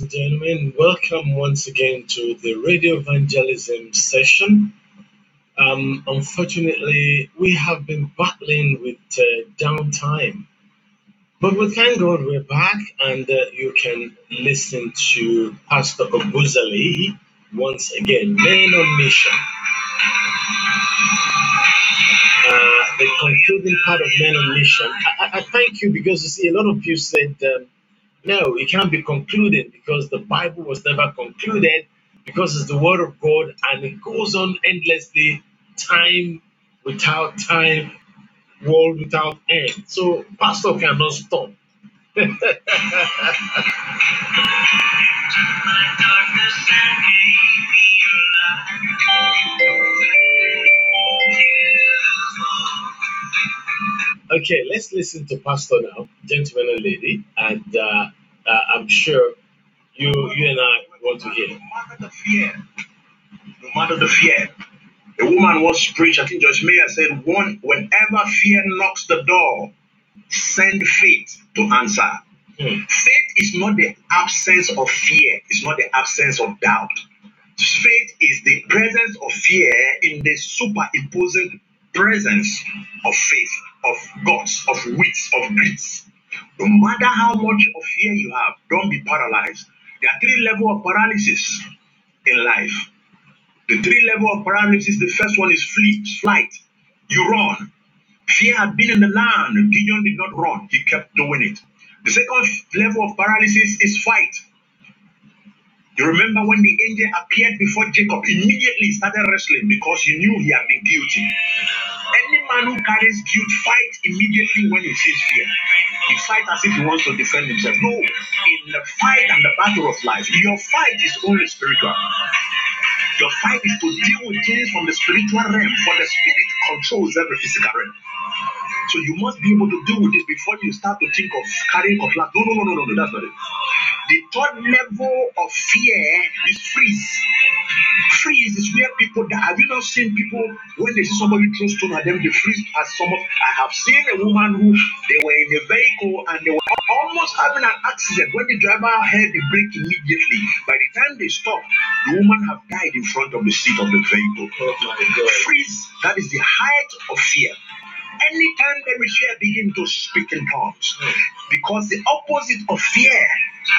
ladies and gentlemen. Welcome once again to the radio evangelism session. Um, unfortunately, we have been battling with uh, downtime, but we thank God we're back, and uh, you can listen to Pastor ObuZalee once again. Men on mission. Uh, the concluding part of Men on Mission. I, I, I thank you because you see, a lot of you said. Um, no, it can't be concluded because the Bible was never concluded because it's the Word of God and it goes on endlessly, time without time, world without end. So, Pastor cannot stop. okay, let's listen to Pastor now, gentlemen and lady, and uh, uh, I'm sure you you and I want to hear. No matter the fear, no matter the fear. A woman was preached, I think Joyce Meyer said, one, whenever fear knocks the door, send faith to answer. Hmm. Faith is not the absence of fear, it's not the absence of doubt. Faith is the presence of fear in the superimposing presence of faith, of God's, of wits, of grits. No matter how much of fear you have, don't be paralyzed. There are three levels of paralysis in life. The three level of paralysis, the first one is flee, flight. You run. Fear had been in the land. Gideon did not run. He kept doing it. The second level of paralysis is fight. You remember when the angel appeared before Jacob, immediately started wrestling because he knew he had been guilty. Any man who carries guilt fights immediately when he feels fear. He fights as if he wants to defend himself. No, in the fight and the battle of life, your fight is only spiritual. Your fight is to deal with things from the spiritual realm, for the spirit controls every physical realm. So you must be able to deal with this before you start to think of carrying cutlass. No, no, no, no, no, no, that's not it. The third level of fear is freeze. Freeze is where people die. Have you not seen people when they see somebody throw stone at them, they freeze as someone? I have seen a woman who they were in a vehicle and they were almost having an accident. When the driver heard the brake immediately, by the time they stopped, the woman have died in front of the seat of the vehicle. Oh. Freeze, that is the height of fear. Anytime there is fear, begin to speak in tongues. Because the opposite of fear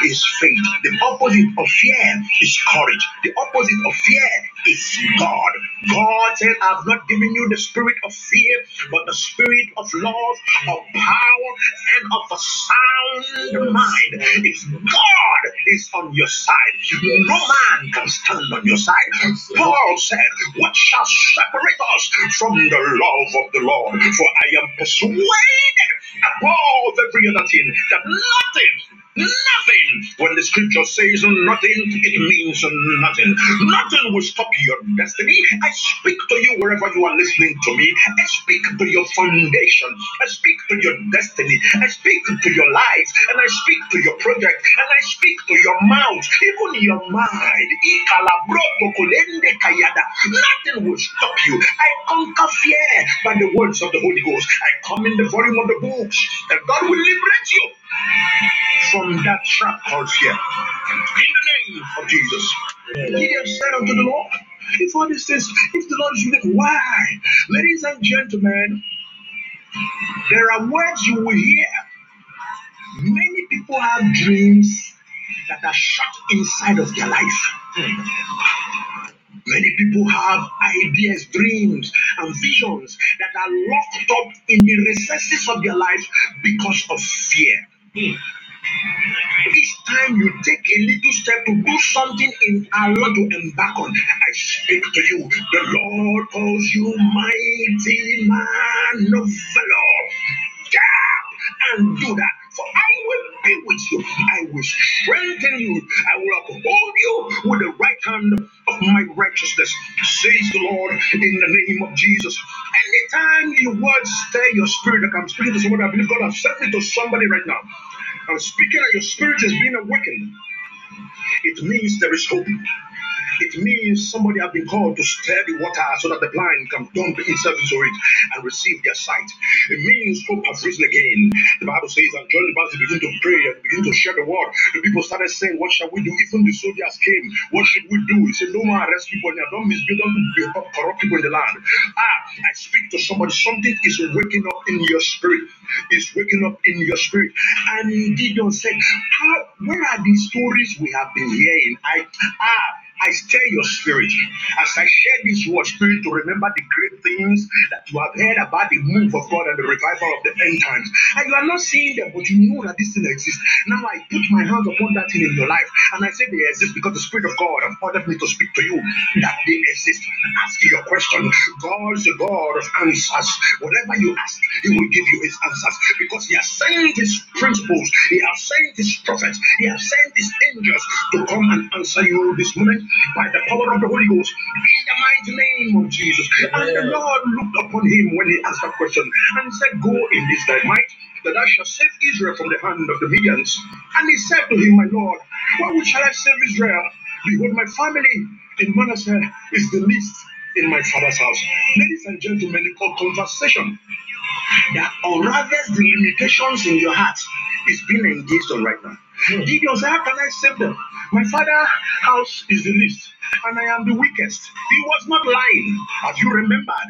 is faith. The opposite of fear is courage. The opposite of fear is God. God said, I've not given you the spirit of fear, but the spirit of love, of power, and of a sound mind. If God is on your side, no man can stand on your side. Paul said, What shall separate us from the love of the Lord? For I am persuaded above every other thing that nothing Nothing. When the scripture says nothing, it means nothing. Nothing will stop your destiny. I speak to you wherever you are listening to me. I speak to your foundation. I speak to your destiny. I speak to your life. And I speak to your project. And I speak to your mouth, even your mind. Kayada. Nothing will stop you. I conquer fear by the words of the Holy Ghost. I come in the volume of the books that God will liberate you from that trap called fear. In the name of Jesus. Gideon said unto the Lord, if this is, if the Lord is with why? Ladies and gentlemen, there are words you will hear. Many people have dreams that are shut inside of their life. Many people have ideas, dreams, and visions that are locked up in the recesses of their life because of fear. Each time you take a little step to do something in Allah to embark on, I speak to you. The Lord calls you mighty man of valor. Get up and do that. For I will be with you. I will strengthen you. I will uphold you with the right hand of my righteousness, says the Lord in the name of Jesus. Anytime your words stir your spirit, like I'm speaking to somebody, I believe God has sent me to somebody right now. I'm speaking your spirit is being awakened. It means there is hope. It means somebody has been called to stir the water so that the blind can dump himself into it and receive their sight. It means hope has risen again. The Bible says, and John the Baptist began to pray and begin to share the word. The people started saying, What shall we do? Even the soldiers came. What should we do? He said, No more arrest people now. Don't misbuild, don't corrupt people in the land. Ah, I speak to somebody. Something is waking up in your spirit. Is waking up in your spirit. And Gideon said, How where are these stories we have been hearing? I ah I stir your spirit as I share this word, spirit, to remember the great things that you have heard about the move of God and the revival of the end times. And you are not seeing them, but you know that this thing exists. Now I put my hands upon that thing in your life, and I say they exist because the Spirit of God has ordered me to speak to you that they exist. Ask your question. God's a God of answers. Whatever you ask, He will give you His answers because He has sent His principles, He has sent His prophets, He has sent His angels to come and answer you this moment by the power of the Holy Ghost in the mighty name of Jesus. And the Lord looked upon him when he asked that question and said, Go in this thy might, that I shall save Israel from the hand of the Midians. And he said to him, My Lord, why shall I save Israel? Behold, my family in Manasseh is the least in my father's house. Ladies and gentlemen, a conversation that unravels the limitations in your heart is being engaged on right now. Hmm. Gideon said, How can I save them? My father's house is the least, and I am the weakest. He was not lying, as you remembered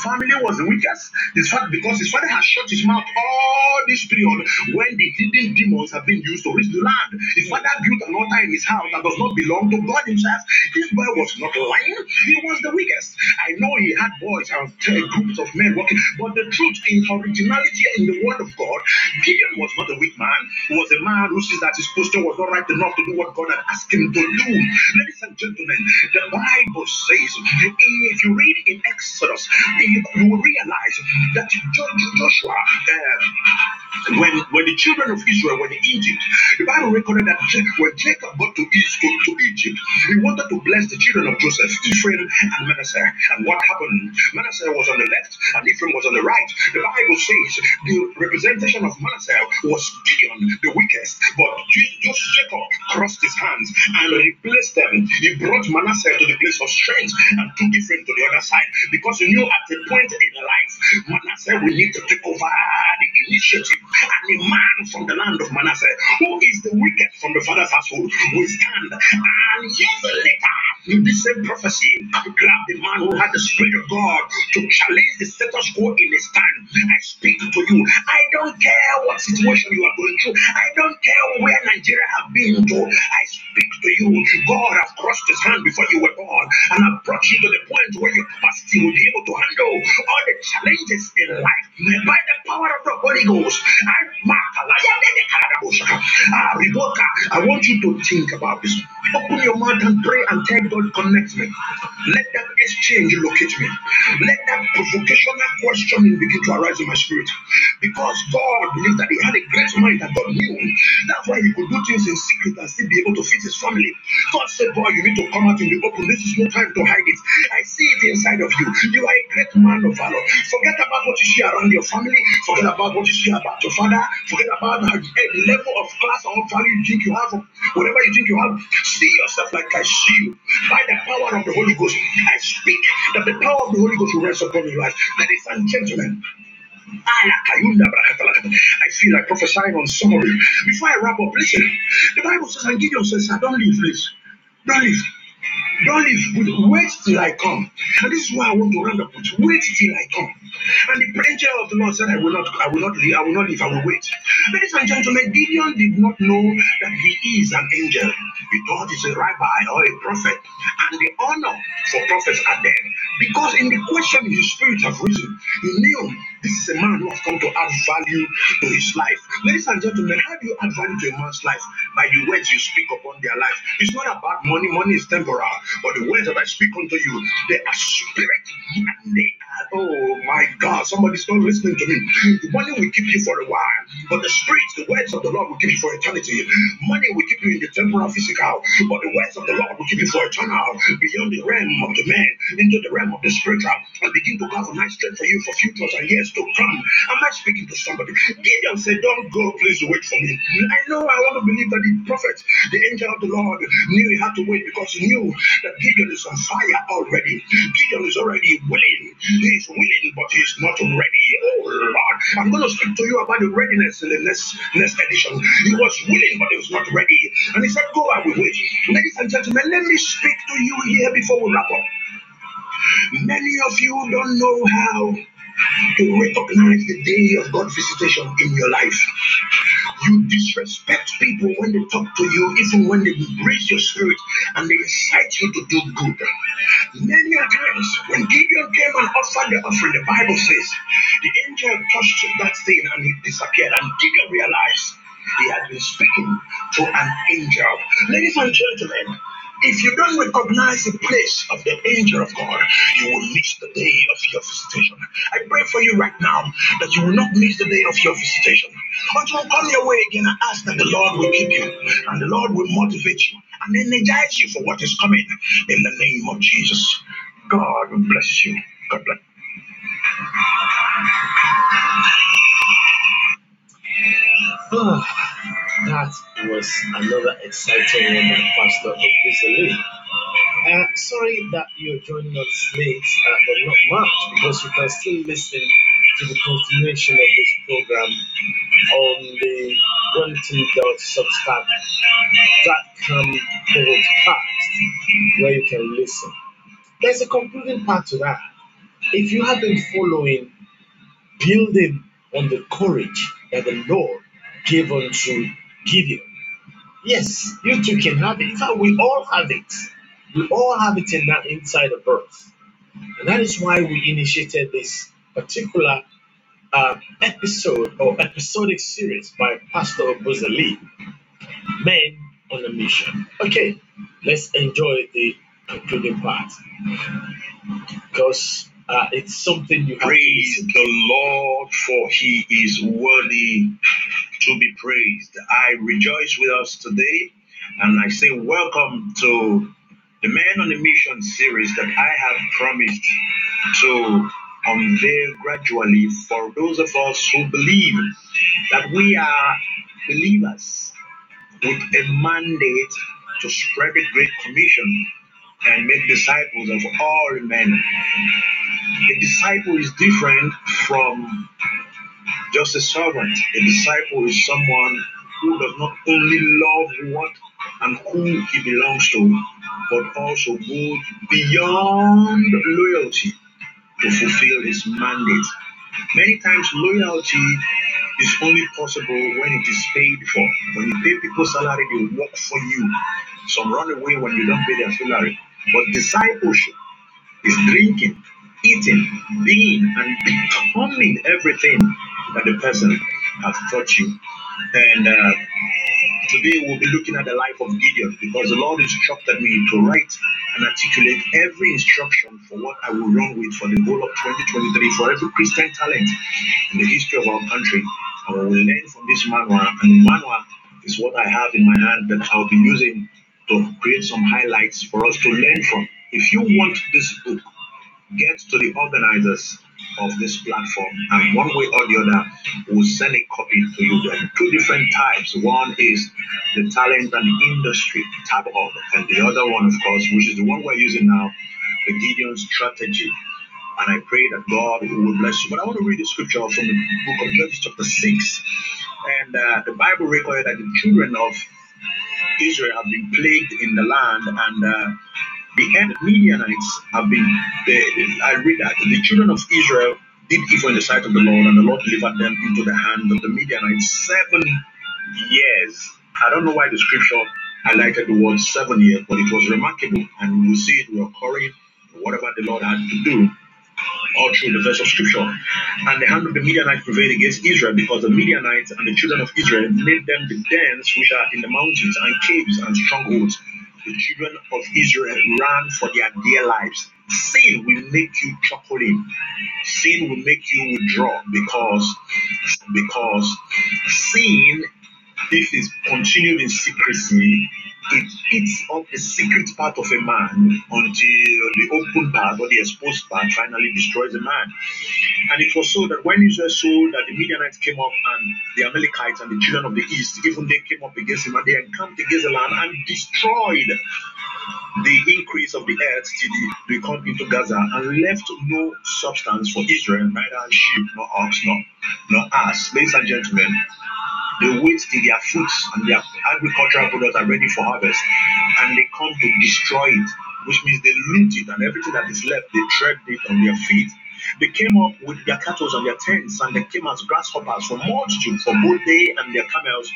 family was the weakest. His father, because his father has shut his mouth all this period when the hidden demons have been used to reach the land. His father built an altar in his house that does not belong to God himself. This boy was not lying, he was the weakest. I know he had boys and uh, groups of men working, but the truth in originality in the word of God, Gideon was not a weak man, he was a man who sees that his posture was not right enough to do what God had asked him to do. Ladies and gentlemen, the Bible says, if you read in Exodus, you, you will realize that Joshua, uh, when when the children of Israel were in Egypt, the Bible recorded that when Jacob got to, East, to, to Egypt, he wanted to bless the children of Joseph, Ephraim and Manasseh. And what happened? Manasseh was on the left and Ephraim was on the right. The Bible says the representation of Manasseh was Gideon, the weakest, but just Jacob crossed his hands and replaced them. He brought Manasseh to the place of strength and took Ephraim to the other side because he knew at a point in life, Manasseh will need to take over the initiative. And a man from the land of Manasseh, who is the wicked from the father's household, will stand. And years later, this same prophecy, grab the man who had the Spirit of God to challenge the status quo in his time. I speak to you. I don't care what situation you are going through. I don't care where Nigeria have been to. I speak to you. God has crossed his hand before you were born and have brought you to the point where your capacity will be able to handle all the challenges in life by the power of the Holy Ghost. I ah, I want you to think about this. Open your mouth and pray and tell God, connect me. Let that exchange locate me. Let that provocational questioning begin to arise in my spirit. Because God believed that He had a great mind that God knew. That's why He could do things in secret and still be able to feed His family. God said, Boy, you need to come out in the open. This is no time to hide it. I see it inside of you. You are a great man of valor. Forget about what you see around your family. Forget about what you see about your father. Forget about eh, the level of class or value you think you have. Whatever you think you have, see yourself like I see you. By the power of the Holy Ghost, I speak that the power of the Holy Ghost will rest upon your life. Ladies and gentlemen, I feel like prophesying on some of you. Before I wrap up, listen. The Bible says, and Gideon says, I don't leave, please. Don't leave. Don't leave. Wait till I come. And this is why I want to round up wait till I come. And the angel of the Lord said, I will not, I will not leave, I will not leave, I will wait. Ladies and gentlemen, Gideon did not know that he is an angel. He thought he's a rabbi or a prophet. And the honor for prophets are there. Because in the question his spirit have risen, he knew this is a man who has come to add value to his life. Ladies and gentlemen, how do you add value to a man's life? By the words you speak upon their life. It's not about money, money is temporal. But the words that I speak unto you, they are spirit and they Oh my God, somebody's not listening to me. Money will keep you for a while, but the streets, the words of the Lord will keep you for eternity. Money will keep you in the temporal physical, but the words of the Lord will keep you for eternal, beyond the realm of the man, into the realm of the spiritual, and begin to nice strength for you for futures and years to come. Am I speaking to somebody? Gideon said, Don't go, please wait for me. I know I want to believe that the prophet, the angel of the Lord, knew he had to wait because he knew that Gideon is on fire already. Gideon is already willing. He is willing, but he's not ready. Oh Lord, I'm going to speak to you about the readiness in the next next edition. He was willing, but he was not ready. And he said, Go, I will wait. Ladies and gentlemen, let me speak to you here before we wrap up. Many of you don't know how to recognize the day of God's visitation in your life. You disrespect people when they talk to you, even when they embrace your spirit and they incite you to do good. Many times, when Gideon came and offered the offering, the Bible says the angel touched that thing and it disappeared, and Gideon realized he had been speaking to an angel. Ladies and gentlemen, if you don't recognize the place of the angel of God, you will miss the day of your visitation. I pray for you right now that you will not miss the day of your visitation. Until come your way again and ask that the Lord will keep you and the Lord will motivate you and energize you for what is coming in the name of Jesus. God bless you. God bless. Oh, that was another exciting one by Pastor ObuZalee. Uh, sorry that you're joining us late, uh, but not much, because you can still listen to the continuation of this program on the wemton.substack.com podcast, where you can listen. There's a concluding part to that. If you have been following, building on the courage that the Lord gave unto Gideon, yes, you too can have it. In fact, we all have it. We all have it in that inside of us. And that is why we initiated this particular uh, episode or episodic series by Pastor ObuZalee, Men on a Mission. Okay, let's enjoy the concluding part because uh, it's something you have Praise the Lord, for he is worthy to be praised. I rejoice with us today, and I say welcome to the Man on a Mission series that I have promised to unveil gradually for those of us who believe that we are believers with a mandate to spread the Great Commission and make disciples of all men. A disciple is different from just a servant. A disciple is someone who does not only love what and who he belongs to, but also goes beyond loyalty to fulfill his mandate. Many times, loyalty is only possible when it is paid for. When you pay people salary, they work for you. Some run away when you don't pay their salary. But discipleship is drinking, eating, being, and becoming everything that the person has taught you. And uh, today we'll be looking at the life of Gideon because the Lord instructed me to write and articulate every instruction for what I will run with for the whole of 2023 for every Christian talent in the history of our country. And we will learn from this manual. And the manual is what I have in my hand that I'll be using to create some highlights for us to learn from. If you want this book, get to the organizers of this platform, and one way or the other, we'll send a copy to you. There are two different types. One is the talent and industry tab hub, and the other one, of course, which is the one we're using now, the Gideon strategy. And I pray that God will bless you. But I want to read the scripture from the book of Judges, chapter 6. And uh, the Bible recorded that the children of Israel have been plagued in the land, and uh, the Midianites have been. I read that the children of Israel did evil in the sight of the Lord, and the Lord delivered them into the hand of the Midianites seven years. I don't know why the scripture highlighted the word seven years, but it was remarkable, and we see it recurring whatever the Lord had to do all through the verse of scripture. And the hand of the Midianites prevailed against Israel because the Midianites and the children of Israel made them the dens which are in the mountains and caves and strongholds the children of Israel ran for their dear lives. Sin will make you chuckling. Sin will make you withdraw because because sin, if it's continued in secrecy, it eats up the secret part of a man until the open part or the exposed part finally destroys a man. And it was so that when Israel saw that the Midianites came up and the Amalekites and the children of the east, even they came up against him and they encamped against the land and destroyed the increase of the earth till they come into Gaza and left no substance for Israel, neither sheep nor ox nor, nor ass. Ladies and gentlemen, they wait till their fruits and their agricultural products are ready for harvest and they come to destroy it, which means they loot it and everything that is left, they tread it on their feet. They came up with their cattle and their tents, and they came as grasshoppers for multitude, for both they and their camels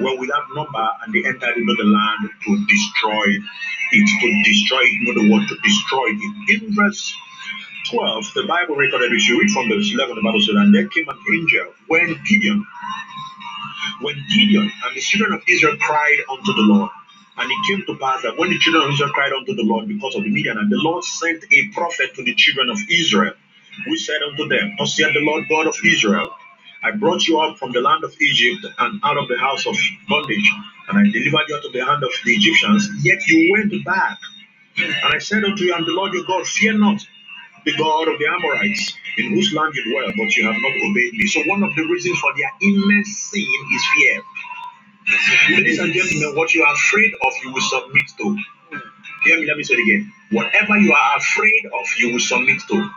were without number, and they entered into the land to destroy it, to destroy it, not the word to destroy it. In verse 12, the Bible recorded, if you read from verse 11, the Bible said, And there came an angel when Gideon, when Gideon and the children of Israel cried unto the Lord. And it came to pass that when the children of Israel cried unto the Lord because of the Midian, and the Lord sent a prophet to the children of Israel we said unto them, Thus saith the Lord God of Israel, I brought you up from the land of Egypt and out of the house of bondage, and I delivered you out of the hand of the Egyptians, yet you went back. And I said unto you, I am the Lord your God, fear not the God of the Amorites, in whose land you dwell, but you have not obeyed me. So one of the reasons for their immense sin is fear. Ladies and gentlemen, what you are afraid of, you will submit to. Hear me, let me say it again. Whatever you are afraid of, you will submit to.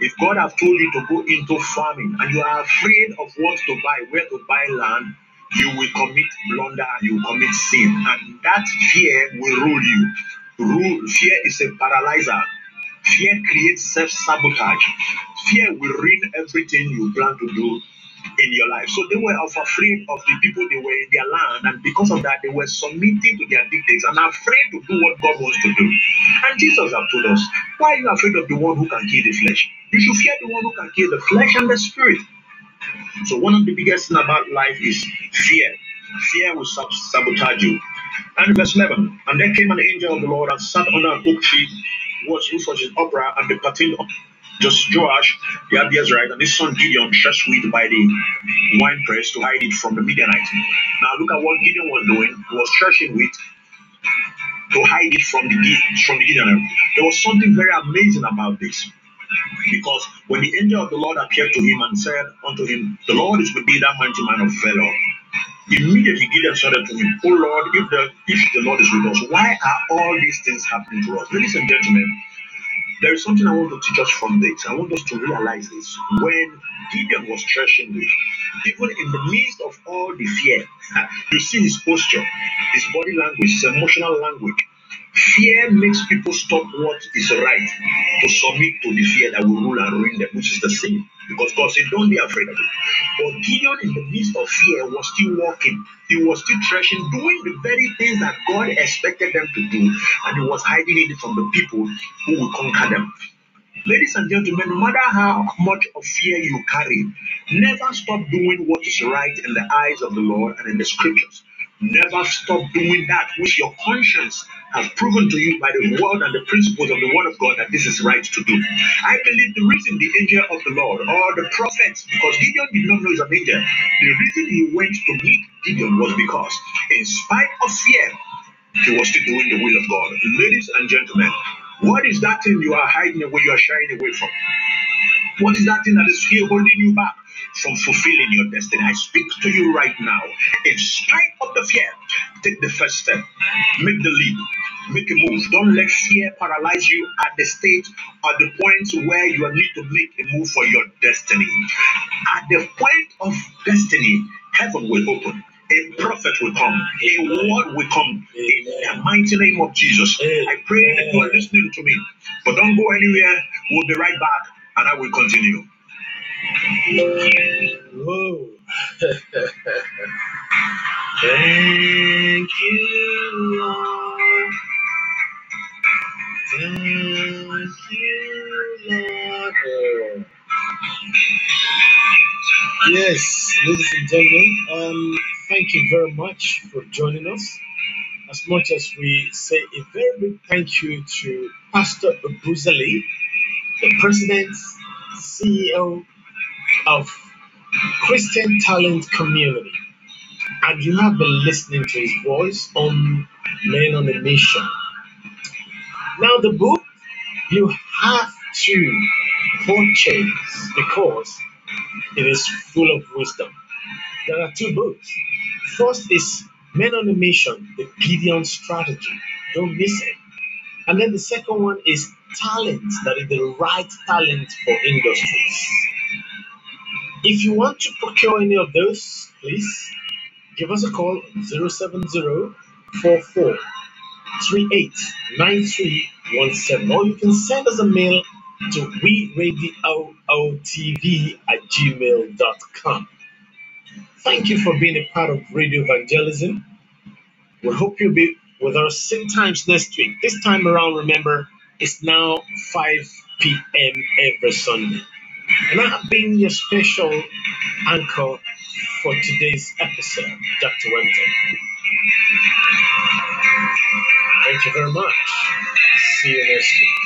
If God have told you to go into farming and you are afraid of what to buy, where to buy land, you will commit blunder and you will commit sin. And that fear will rule you. Rule, fear is a paralyzer. Fear creates self-sabotage. Fear will ruin everything you plan to do in your life. So they were afraid of the people they were in their land, and because of that, they were submitting to their dictates and afraid to do what God wants to do. And Jesus have told us, why are you afraid of the one who can kill the flesh? You should fear the one who can kill the flesh and the spirit. So one of the biggest things about life is fear. Fear will sabotage you. And verse 11, and there came an angel of the Lord and sat under an oak tree, which was his Ophrah, and departed just Joash, the Abiezrite, and his son Gideon threshed wheat by the winepress to hide it from the Midianites. Now look at what Gideon was doing. He was threshing wheat to hide it from the from the Gideon. There was something very amazing about this. Because when the angel of the Lord appeared to him and said unto him, The Lord is with thee, that mighty man of valor. Immediately Gideon said to him, Oh Lord, if the if the Lord is with us, why are all these things happening to us? Ladies and gentlemen, there is something I want to teach us from this. I want us to realize this. When Gideon was threshing wheat, even in the midst of all the fear, you see his posture, his body language, his emotional language. Fear makes people stop what is right to submit to the fear that will rule and ruin them, which is the sin. Because God said, Don't be afraid of it. But Gideon, in the midst of fear, was still walking. He was still threshing, doing the very things that God expected them to do, and he was hiding it from the people who would conquer them. Ladies and gentlemen, no matter how much of fear you carry, never stop doing what is right in the eyes of the Lord and in the scriptures. Never stop doing that which your conscience has proven to you by the word and the principles of the word of God that this is right to do. I believe the reason the angel of the Lord or the prophets, because Gideon did not know he's an angel, the reason he went to meet Gideon was because, in spite of fear, he was still doing the will of God. Ladies and gentlemen, what is that thing you are hiding away, you are shying away from? What is that thing that is here holding you back from fulfilling your destiny? I speak to you right now. In spite of the fear, take the first step, make the leap, make a move. Don't let fear paralyze you at the stage, or the point where you need to make a move for your destiny. At the point of destiny, heaven will open. A prophet will come, a word will come in the mighty name of Jesus. I pray that you are listening to me, but don't go anywhere. We'll be right back and I will continue. Thank you, Lord. Thank you, Lord. Yes, ladies and gentlemen, um, thank you very much for joining us. as much as we say a very big thank you to Pastor Buzali, the President, CEO of Christian Talent Community. And you have been listening to his voice on Men on a Mission. Now, the book you have to purchase because it is full of wisdom. There are two books. First is Men on a Mission, the Gideon Strategy. Don't miss it. And then the second one is Talent, that is the right talent for industries. If you want to procure any of those, please give us a call 070 or you can send us a mail to we radio tv at gmail.com. Thank you for being a part of Radio Evangelism. We hope you'll be with us same times next week. This time around, remember, it's now 5 p.m. every Sunday. And I've been your special anchor for today's episode, Dr. Wemton. Thank you very much. See you next week.